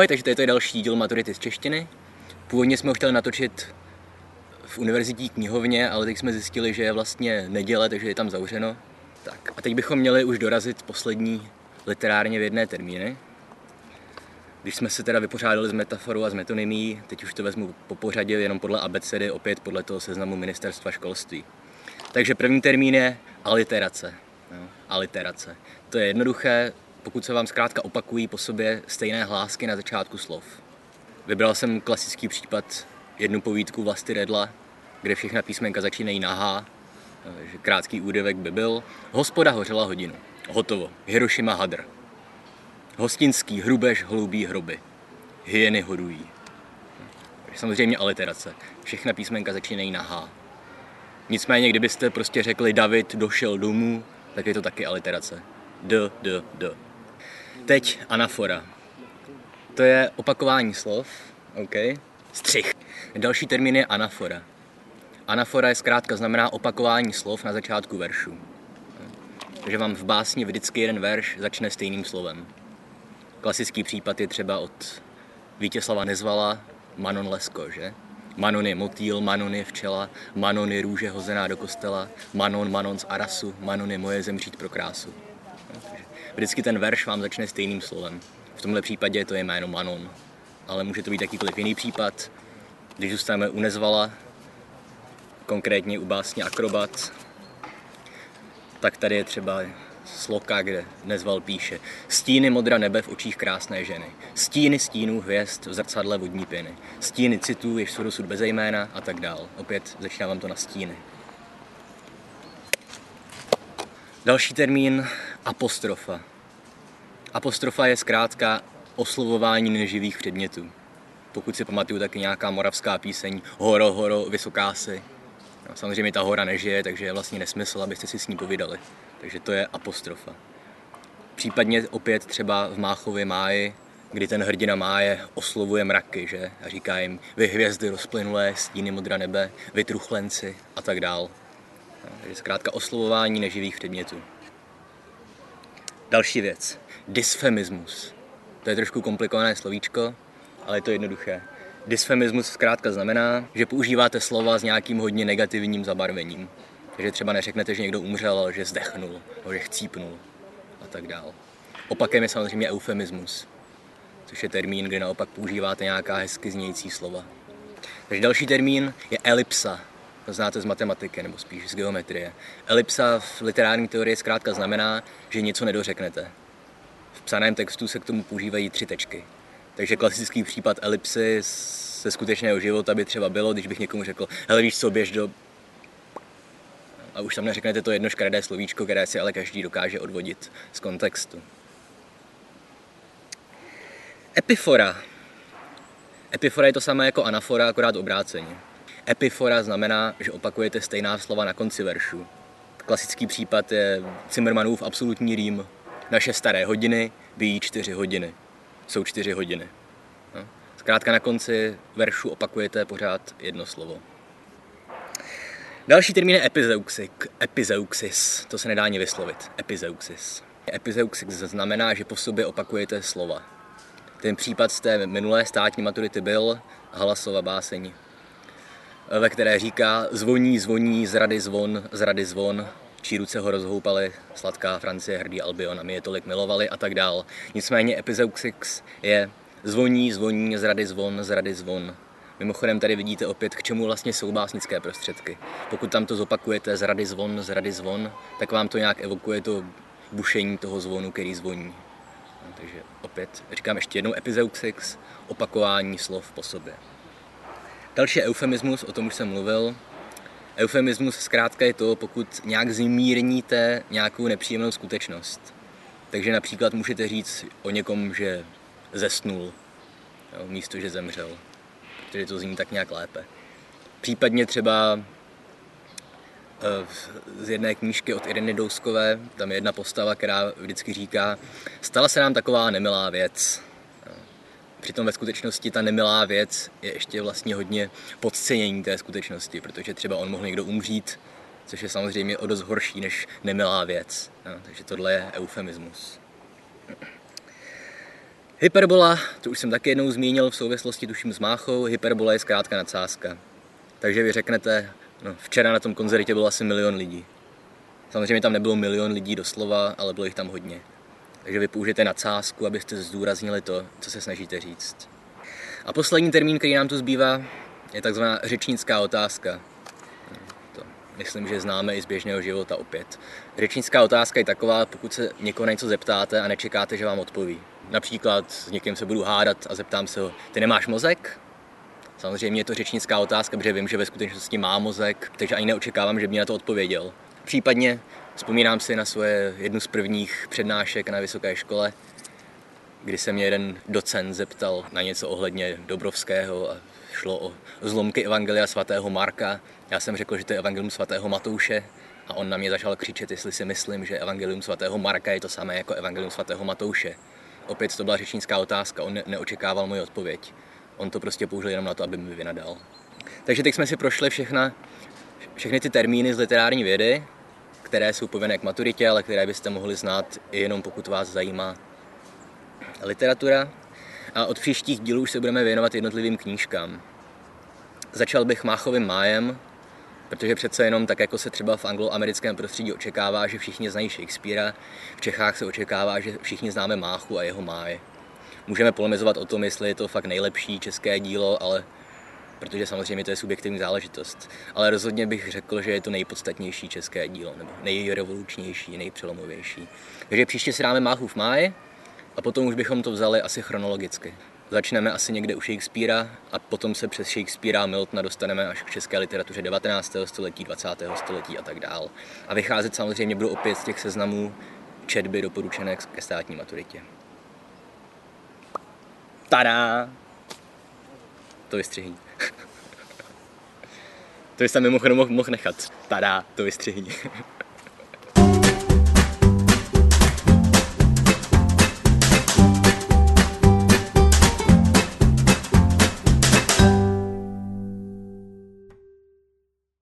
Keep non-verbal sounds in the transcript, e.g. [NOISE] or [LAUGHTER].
Ahoj, takže to je další díl maturity z češtiny. Původně jsme ho chtěli natočit v univerzitní knihovně, ale teď jsme zjistili, že je vlastně neděle, takže je tam zavřeno. Tak a teď bychom měli už dorazit poslední literárně vědné termíny. Když jsme se teda vypořádali s metaforou a s metonymí, teď už to vezmu po pořadě, jenom podle abecedy, opět podle toho seznamu ministerstva školství. Takže první termín je aliterace. No, aliterace. To je jednoduché, pokud se vám zkrátka opakují po sobě stejné hlásky na začátku slov. Vybral jsem klasický případ jednu povídku Vlasty Redla, kde všechna písmenka začínají na H, že krátký údevek by byl Hospoda hořela hodinu. Hotovo. Hiroshima hadr. Hostinský hrubež hloubí hroby. Hyeny hodují. Samozřejmě aliterace. Všechna písmenka začínají na H. Nicméně, kdybyste prostě řekli David došel domů, tak je to taky aliterace. D, D, D. Teď anafora. To je opakování slov, OK? Střih. Další termín je anafora. Anafora je zkrátka znamená opakování slov na začátku veršu. Takže vám v básni vždycky jeden verš začne stejným slovem. Klasický případ je třeba od Vítězslava Nezvala Manon Lesko, že? Manon je motýl, Manon je včela, Manon je růže hozená do kostela, Manon, Manon z Arasu, Manon je moje zemřít pro krásu. Vždycky ten verš vám začne stejným slovem. V tomhle případě to je jméno Manon. Ale může to být jakýkoliv jiný případ. Když zůstaneme u Nezvala, konkrétně u básně Akrobat, tak tady je třeba sloka, kde Nezval píše Stíny modra nebe v očích krásné ženy, stíny stínů hvězd v zrcadle vodní pěny, stíny citů, jež jsou dosud bez jména a tak dál. Opět začínám to na stíny. Další termín apostrofa. Apostrofa je zkrátka oslovování neživých předmětů. Pokud si pamatuju, tak nějaká moravská píseň Horo, horo, vysoká si. No, samozřejmě ta hora nežije, takže je vlastně nesmysl, abyste si s ní povídali. Takže to je apostrofa. Případně opět třeba v Máchově máji, kdy ten hrdina máje oslovuje mraky, že? A říká jim, vy hvězdy rozplynulé, stíny modra nebe, vy truchlenci a tak dál. No, takže zkrátka oslovování neživých předmětů. Další věc. Dysfemismus. To je trošku komplikované slovíčko, ale je to jednoduché. Dysfemismus zkrátka znamená, že používáte slova s nějakým hodně negativním zabarvením. Takže třeba neřeknete, že někdo umřel, ale že zdechnul, nebo že chcípnul a tak dál. Opakem je samozřejmě eufemismus, což je termín, kdy naopak používáte nějaká hezky znějící slova. Takže další termín je elipsa. Znáte z matematiky, nebo spíš z geometrie. Elipsa v literární teorii zkrátka znamená, že něco nedořeknete. V psaném textu se k tomu používají tři tečky. Takže klasický případ elipsy ze skutečného života by třeba bylo, když bych někomu řekl, hele víš co, běž do... A už tam neřeknete to jedno škaredé slovíčko, které si ale každý dokáže odvodit z kontextu. Epifora. Epifora je to samé jako anafora, akorát obráceně. Epifora znamená, že opakujete stejná slova na konci veršu. Klasický případ je Zimmermanův absolutní rým. Naše staré hodiny bíjí čtyři hodiny. Jsou čtyři hodiny. No. Zkrátka na konci veršu opakujete pořád jedno slovo. Další termín je epizeuxik, epizeuxis. To se nedá ani vyslovit. Epizeuxis. Epizeuxis znamená, že po sobě opakujete slova. Ten případ z té minulé státní maturity byl Halasova báseň, ve které říká zvoní, zvoní, zrady zvon, zrady zvon, čí ruce ho rozhoupaly, sladká Francie, hrdý Albion a my je tolik milovali a tak dál. Nicméně Epizeuxix je zvoní, zvoní, zrady zvon, zrady zvon. Mimochodem tady vidíte opět, k čemu vlastně jsou básnické prostředky. Pokud tam to zopakujete zrady zvon, zrady zvon, tak vám to nějak evokuje to bušení toho zvonu, který zvoní. Takže opět říkám ještě jednou Epizeuxix, opakování slov po sobě. Další je eufemismus, o tom už jsem mluvil. Eufemismus zkrátka je to, pokud nějak zmírníte nějakou nepříjemnou skutečnost. Takže například můžete říct o někom, že zesnul, jo, místo, že zemřel, protože to zní tak nějak lépe. Případně třeba eh, z jedné knížky od Ireny Douskové, tam je jedna postava, která vždycky říká, stala se nám taková nemilá věc, Přitom ve skutečnosti ta nemilá věc je ještě vlastně hodně podcenění té skutečnosti, protože třeba on mohl někdo umřít, což je samozřejmě o dost horší než nemilá věc. No, takže tohle je eufemismus. Hyperbola, to už jsem taky jednou zmínil v souvislosti tuším s máchou, hyperbola je zkrátka nadsázka. Takže vy řeknete, no včera na tom koncertě bylo asi milion lidí. Samozřejmě tam nebylo milion lidí doslova, ale bylo jich tam hodně. Takže vy použijete nadsázku, abyste zdůraznili to, co se snažíte říct. A poslední termín, který nám tu zbývá, je takzvaná řečnická otázka. To myslím, že známe i z běžného života opět. Řečnická otázka je taková, pokud se někoho na něco zeptáte a nečekáte, že vám odpoví. Například s někým se budu hádat a zeptám se ho, ty nemáš mozek? Samozřejmě je to řečnická otázka, protože vím, že ve skutečnosti má mozek, takže ani neočekávám, že by mi na to odpověděl. Případně vzpomínám si na svoje jednu z prvních přednášek na vysoké škole, kdy se mě jeden docent zeptal na něco ohledně Dobrovského a šlo o zlomky Evangelia svatého Marka. Já jsem řekl, že to je Evangelium svatého Matouše a on na mě začal křičet, jestli si myslím, že Evangelium svatého Marka je to samé jako Evangelium svatého Matouše. Opět to byla řečnická otázka, on neočekával moji odpověď. On to prostě použil jenom na to, aby mi vynadal. Takže teď jsme si prošli všechna, všechny ty termíny z literární vědy, které jsou povinné k maturitě, ale které byste mohli znát jenom pokud vás zajímá literatura. A od příštích dílů už se budeme věnovat jednotlivým knížkám. Začal bych Máchovým májem, protože přece jenom tak, jako se třeba v angloamerickém prostředí očekává, že všichni znají Shakespearea, v Čechách se očekává, že všichni známe Máchu a jeho máje. Můžeme polemizovat o tom, jestli je to fakt nejlepší české dílo, ale protože samozřejmě to je subjektivní záležitost. Ale rozhodně bych řekl, že je to nejpodstatnější české dílo, nebo nejrevolučnější, nejpřelomovější. Takže příště si dáme Máchu v máji a potom už bychom to vzali asi chronologicky. Začneme asi někde u Shakespearea a potom se přes Shakespearea a Miltona dostaneme až k české literatuře 19. století, 20. století a tak dál. A vycházet samozřejmě budu opět z těch seznamů četby doporučené ke státní maturitě. Tada! To vystřihní. To byste mimochodem mohl, nechat. Tada, to vystřihní. [LAUGHS]